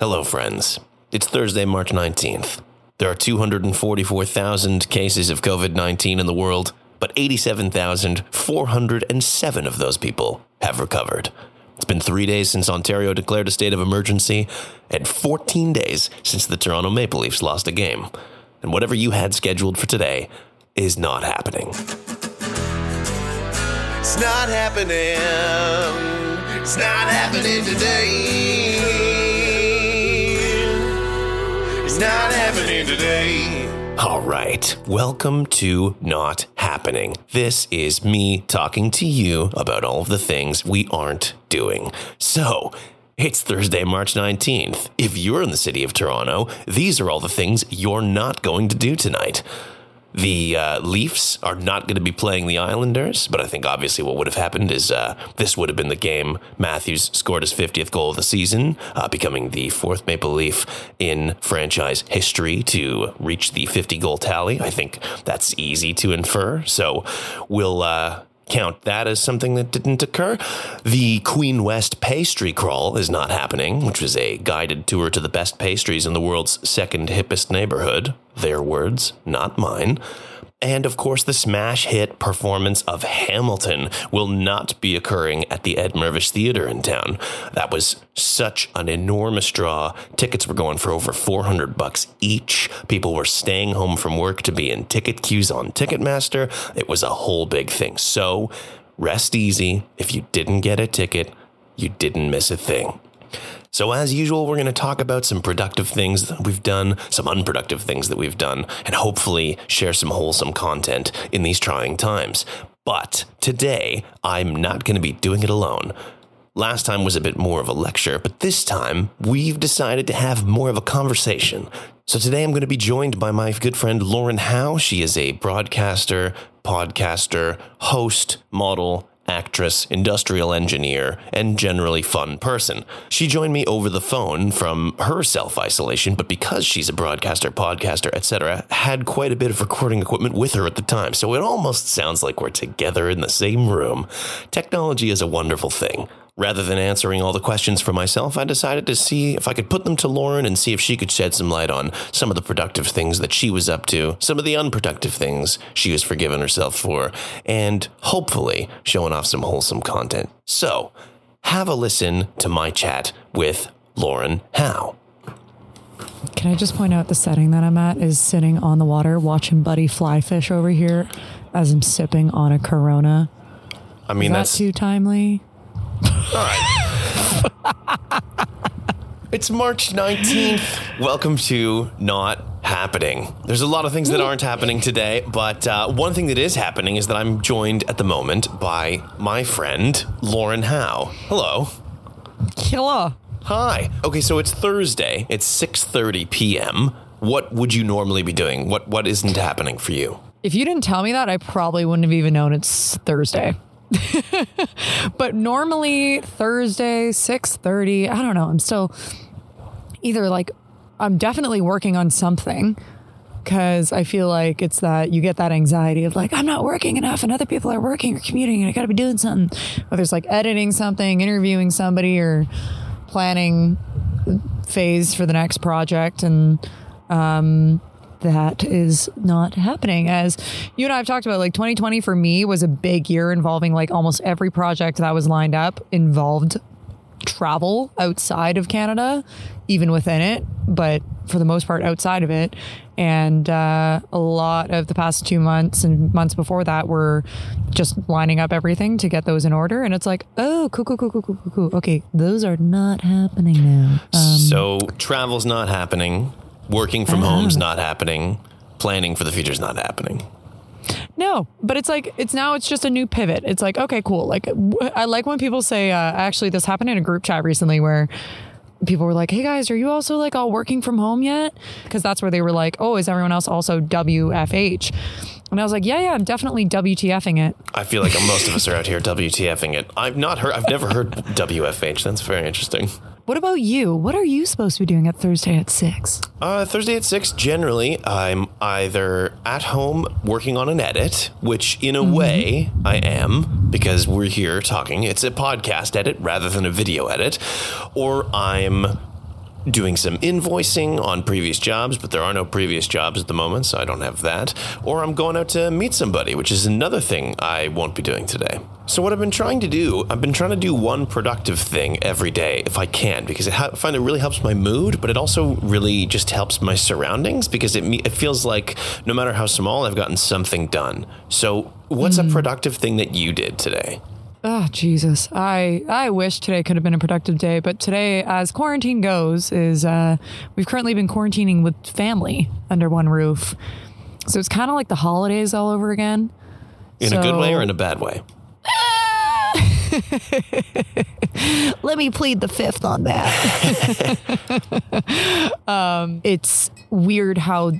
Hello, friends. It's Thursday, March 19th. There are 244,000 cases of COVID 19 in the world, but 87,407 of those people have recovered. It's been three days since Ontario declared a state of emergency, and 14 days since the Toronto Maple Leafs lost a game. And whatever you had scheduled for today is not happening. It's not happening. It's not happening today. Not happening today. All right, welcome to Not Happening. This is me talking to you about all of the things we aren't doing. So, it's Thursday, March 19th. If you're in the city of Toronto, these are all the things you're not going to do tonight. The uh, Leafs are not going to be playing the Islanders, but I think obviously what would have happened is uh, this would have been the game Matthews scored his 50th goal of the season, uh, becoming the fourth Maple Leaf in franchise history to reach the 50 goal tally. I think that's easy to infer. So we'll uh, count that as something that didn't occur. The Queen West pastry crawl is not happening, which was a guided tour to the best pastries in the world's second hippest neighborhood. Their words, not mine. And of course, the smash hit performance of Hamilton will not be occurring at the Ed Mirvish Theater in town. That was such an enormous draw. Tickets were going for over 400 bucks each. People were staying home from work to be in ticket queues on Ticketmaster. It was a whole big thing. So rest easy. If you didn't get a ticket, you didn't miss a thing. So, as usual, we're going to talk about some productive things that we've done, some unproductive things that we've done, and hopefully share some wholesome content in these trying times. But today, I'm not going to be doing it alone. Last time was a bit more of a lecture, but this time we've decided to have more of a conversation. So today I'm going to be joined by my good friend Lauren Howe. She is a broadcaster, podcaster, host, model, actress, industrial engineer, and generally fun person. She joined me over the phone from her self isolation, but because she's a broadcaster, podcaster, etc., had quite a bit of recording equipment with her at the time. So it almost sounds like we're together in the same room. Technology is a wonderful thing. Rather than answering all the questions for myself, I decided to see if I could put them to Lauren and see if she could shed some light on some of the productive things that she was up to, some of the unproductive things she was forgiving herself for, and hopefully showing off some wholesome content. So, have a listen to my chat with Lauren Howe. Can I just point out the setting that I'm at is sitting on the water watching Buddy fly fish over here as I'm sipping on a Corona. I mean, is that that's too timely? All right. it's March 19th. Welcome to Not Happening. There's a lot of things that aren't happening today, but uh, one thing that is happening is that I'm joined at the moment by my friend, Lauren Howe. Hello. Killer. Hi. Okay, so it's Thursday. It's 6:30 p.m. What would you normally be doing? What what isn't happening for you? If you didn't tell me that, I probably wouldn't have even known it's Thursday. but normally Thursday, 6:30, I don't know. I'm still either like I'm definitely working on something because I feel like it's that you get that anxiety of like I'm not working enough and other people are working or commuting and I got to be doing something. Whether it's like editing something, interviewing somebody, or planning phase for the next project, and um, that is not happening. As you and I have talked about, like 2020 for me was a big year involving like almost every project that was lined up involved travel outside of Canada, even within it, but for the most part outside of it. And uh, a lot of the past two months and months before that were just lining up everything to get those in order. And it's like, oh, cool, cool, cool, cool, cool, cool, cool. Okay, those are not happening now. Um, so travel's not happening. Working from home's not happening. Planning for the future's not happening. No, but it's like it's now it's just a new pivot. It's like okay, cool. Like I like when people say uh, actually this happened in a group chat recently where people were like, "Hey guys, are you also like all working from home yet?" Because that's where they were like, "Oh, is everyone else also WFH?" And I was like, "Yeah, yeah, I'm definitely WTFing it." I feel like most of us are out here WTFing it. I've not heard. I've never heard WFH. That's very interesting. What about you? What are you supposed to be doing at Thursday at six? Uh, Thursday at six. Generally, I'm either at home working on an edit, which in a way I am because we're here talking. It's a podcast edit rather than a video edit, or I'm doing some invoicing on previous jobs, but there are no previous jobs at the moment, so I don't have that. Or I'm going out to meet somebody, which is another thing I won't be doing today. So, what I've been trying to do, I've been trying to do one productive thing every day if I can, because I ha- find it really helps my mood, but it also really just helps my surroundings because it, me- it feels like no matter how small, I've gotten something done. So, what's a productive thing that you did today? Oh Jesus! I I wish today could have been a productive day, but today, as quarantine goes, is uh, we've currently been quarantining with family under one roof, so it's kind of like the holidays all over again. In a good way or in a bad way? Let me plead the fifth on that. um, it's weird how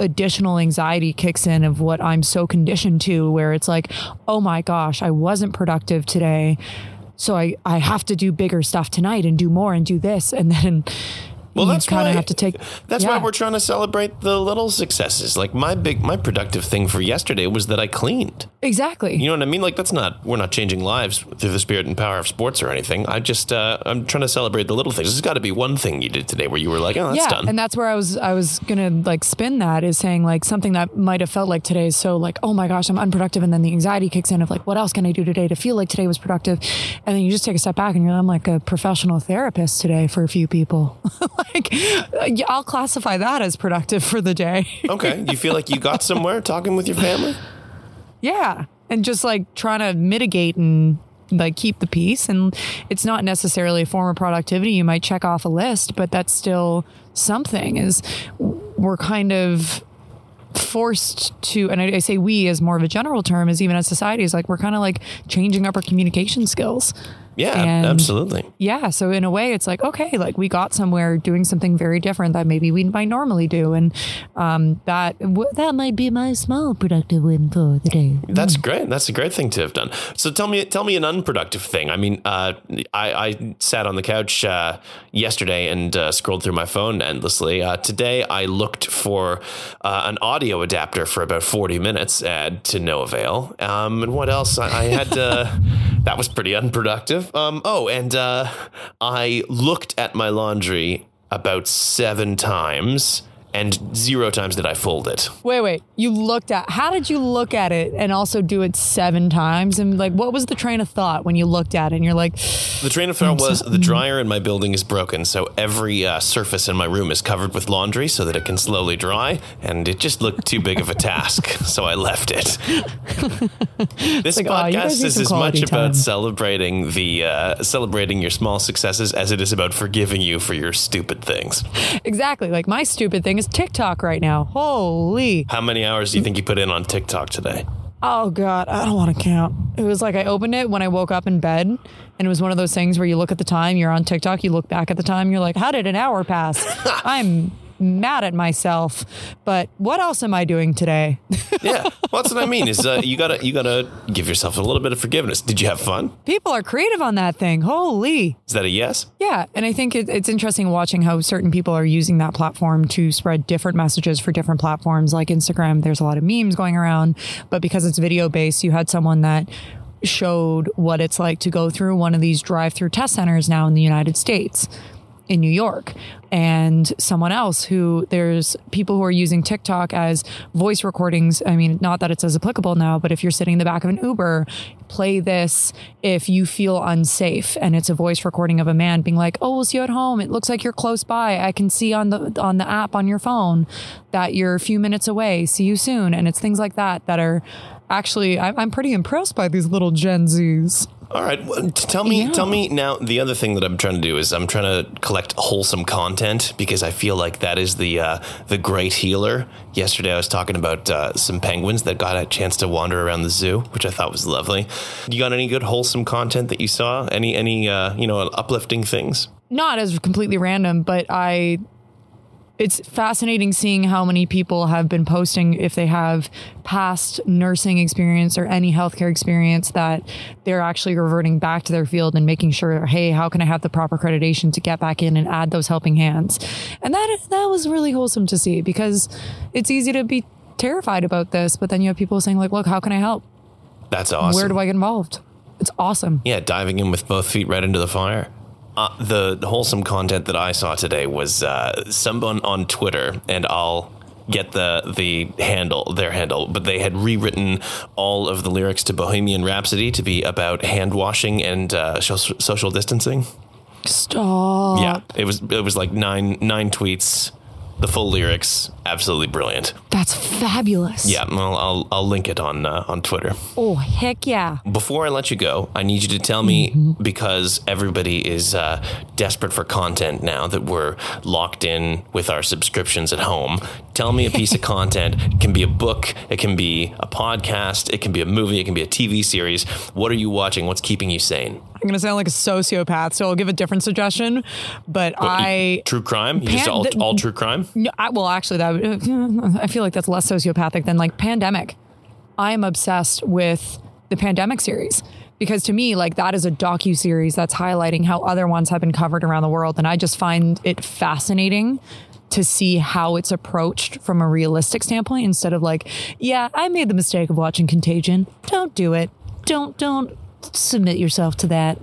additional anxiety kicks in of what I'm so conditioned to, where it's like, oh my gosh, I wasn't productive today. So I, I have to do bigger stuff tonight and do more and do this. And then Well, you that's kind of have to take. That's why we're trying to celebrate the little successes. Like my big, my productive thing for yesterday was that I cleaned. Exactly. You know what I mean? Like that's not we're not changing lives through the spirit and power of sports or anything. I just uh, I'm trying to celebrate the little things. There's got to be one thing you did today where you were like, oh, that's yeah, done. and that's where I was. I was gonna like spin that is saying like something that might have felt like today is so like, oh my gosh, I'm unproductive, and then the anxiety kicks in of like, what else can I do today to feel like today was productive? And then you just take a step back and you're, I'm like a professional therapist today for a few people. like, I'll classify that as productive for the day. okay, you feel like you got somewhere talking with your family? Yeah. And just like trying to mitigate and like keep the peace. And it's not necessarily a form of productivity. You might check off a list, but that's still something is we're kind of forced to and I, I say we as more of a general term is even as society is like we're kind of like changing up our communication skills Yeah, And- absolutely. yeah so in a way it's like okay like we got somewhere doing something very different that maybe we might normally do and um, that w- that might be my small productive win for the day That's great. That's a great thing to have done. So tell me, tell me an unproductive thing. I mean, uh, I, I sat on the couch uh, yesterday and uh, scrolled through my phone endlessly. Uh, today, I looked for uh, an audio adapter for about forty minutes, uh, to no avail. Um, and what else? I, I had to, that was pretty unproductive. Um, oh, and uh, I looked at my laundry about seven times. And zero times did I fold it. Wait, wait. You looked at how did you look at it and also do it seven times? And like what was the train of thought when you looked at it and you're like, The train of thought was the dryer in my building is broken, so every uh, surface in my room is covered with laundry so that it can slowly dry, and it just looked too big of a task, so I left it. this like, "Aw, you guys podcast need is as much quality about celebrating the uh, celebrating your small successes as it is about forgiving you for your stupid things. exactly. Like my stupid thing is TikTok right now. Holy. How many hours do you think you put in on TikTok today? Oh God. I don't want to count. It was like I opened it when I woke up in bed. And it was one of those things where you look at the time, you're on TikTok, you look back at the time, you're like, how did an hour pass? I'm mad at myself. But what else am I doing today? Yeah, well, that's what I mean. Is uh, you gotta you gotta give yourself a little bit of forgiveness. Did you have fun? People are creative on that thing. Holy. Is that a yes? Yeah, and I think it, it's interesting watching how certain people are using that platform to spread different messages for different platforms. Like Instagram, there's a lot of memes going around, but because it's video based, you had someone that showed what it's like to go through one of these drive-through test centers now in the United States in New York and someone else who there's people who are using TikTok as voice recordings. I mean, not that it's as applicable now, but if you're sitting in the back of an Uber, play this if you feel unsafe and it's a voice recording of a man being like, "Oh, we'll see you at home. It looks like you're close by. I can see on the on the app on your phone that you're a few minutes away. See you soon." And it's things like that that are actually I'm, I'm pretty impressed by these little Gen Zs. All right, well, tell me, Yeah. tell me now. The other thing that I'm trying to do is I'm trying to collect wholesome content because I feel like that is the uh, the great healer. Yesterday, I was talking about uh, some penguins that got a chance to wander around the zoo, which I thought was lovely. You got any good wholesome content that you saw? Any any uh, you know uplifting things? not as completely random, but I it's fascinating seeing how many people have been posting if they have past nursing experience or any healthcare experience that they're actually reverting back to their field and making sure, hey, how can I have the proper accreditation to get back in and add those helping hands? And that that was really wholesome to see because it's easy to be terrified about this, but then you have people saying like, look, how can I help? That's awesome. Where do I get involved? It's awesome. Yeah, diving in with both feet right into the fire. Uh, the wholesome content that I saw today was uh, someone on Twitter, and I'll get the the handle their handle but they had rewritten all of the lyrics to bohemian rhapsody to be about hand washing and uh, social distancing Stop. yeah it was it was like nine nine tweets the full lyrics absolutely brilliant That's fabulous. yeah i'll i'll, I'll link it on uh, on twitter Oh, heck yeah. before I let you go, I need you to tell me because everybody is uh, desperate for content now that we're locked in with our subscriptions at home. Tell me a piece of content. It can be a book, it can be a podcast, it can be a movie, it can be a TV series. What are you watching? What's keeping you sane? I'm going to sound like a sociopath, so I'll give a different suggestion. But I. True crime? You just all, all true crime? No, I, well, actually, that would- I feel like that's less sociopathic than like pandemic. I am obsessed with the pandemic series because to me, like that is a docu series that's highlighting how other ones have been covered around the world, and I just find it fascinating to see how it's approached from a realistic standpoint instead of like, yeah, I made the mistake of watching Contagion. Don't do it. Don't don't submit yourself to that.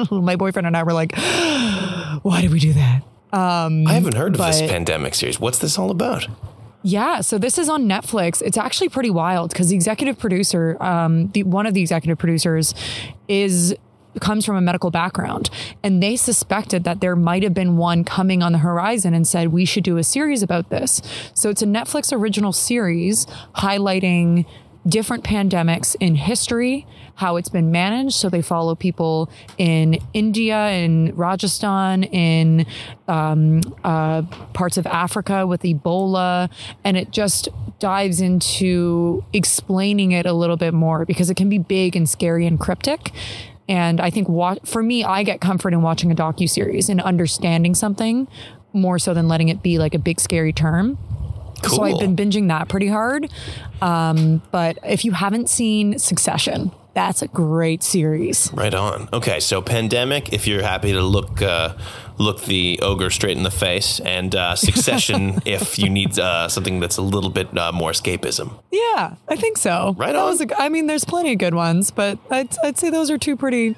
My boyfriend and I were like, why did we do that? I haven't heard of this pandemic series. What's this all about? Yeah, so this is on Netflix. It's actually pretty wild because the executive producer, um, the one of the executive producers, is comes from a medical background, and they suspected that there might have been one coming on the horizon, and said we should do a series about this. So it's a Netflix original series highlighting different pandemics in history, how it's been managed. So they follow people in India, in Rajasthan, in um, uh, parts of Africa with Ebola, and it just dives into explaining it a little bit more because it can be big and scary and cryptic. And I think wa- for me, I get comfort in watching a docu series and understanding something more so than letting it be like a big scary term. So I've been binging that pretty hard. Um, but if you haven't seen Succession, that's a great series. Right on. Okay, so pandemic. If you're happy to look uh, look the ogre straight in the face, and uh, Succession. if you need uh, something that's a little bit uh, more escapism. Yeah, I think so. Right That on. a, I mean, there's plenty of good ones, but I'd, I'd say those are two pretty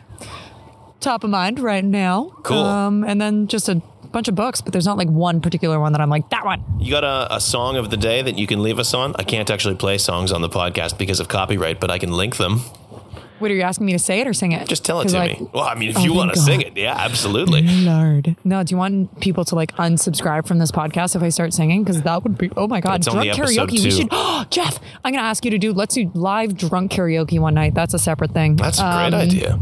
top of mind right now. Cool. Um, and then just a bunch of books, but there's not like one particular one that I'm like, that one. You got a, a song of the day that you can leave us on? I can't actually play songs on the podcast because of copyright, but I can link them. What are you asking me to say it or sing it? Just tell it to like, me. Well, I mean, if oh, you want to sing it, yeah, absolutely. Lord. No, do you want people to like unsubscribe from this podcast if I start singing? Because that would be, oh my God, It's drunk karaoke. We should, oh, Jeff, I'm going to ask you to do, let's do live drunk karaoke one night. That's a separate thing. That's a great Um, idea.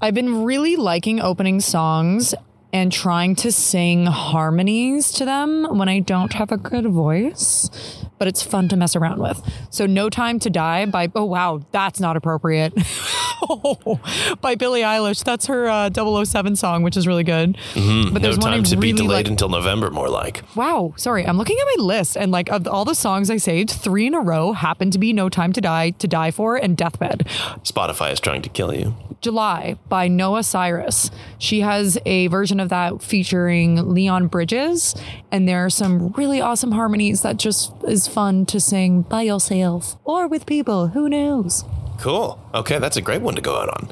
I've been really liking opening songs and trying to sing harmonies to them when I don't have a good voice, but it's fun to mess around with. So No Time to Die by oh wow, that's not appropriate. by Billie Eilish. That's her uh, 007 song, which is really good. But Mm-hmm. No there's I time to be delayed like. until November, more like. Wow, sorry. I'm looking at my list, and like of all the songs I saved, three in a row happen to be "No Time to Die," "To Die For," and "Deathbed." Spotify is trying to kill you. July by Noah Cyrus. She has a version of that featuring Leon Bridges, and there are some really awesome harmonies that just is fun to sing by yourself or with people. Who knows? Cool. Okay, that's a great one to go out on.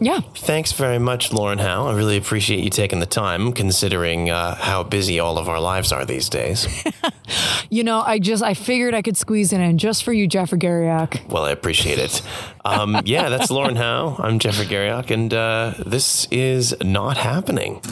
Yeah. Thanks very much, Lauren Howe. I really appreciate you taking the time, considering uh, how busy all of our lives are these days. You know, I just I figured I could squeeze it in just for you, Jeffrey Garriock. well, I appreciate it. Um, yeah, that's Lauren Howe. I'm Jeffrey Garriock, and uh, this is Not Happening.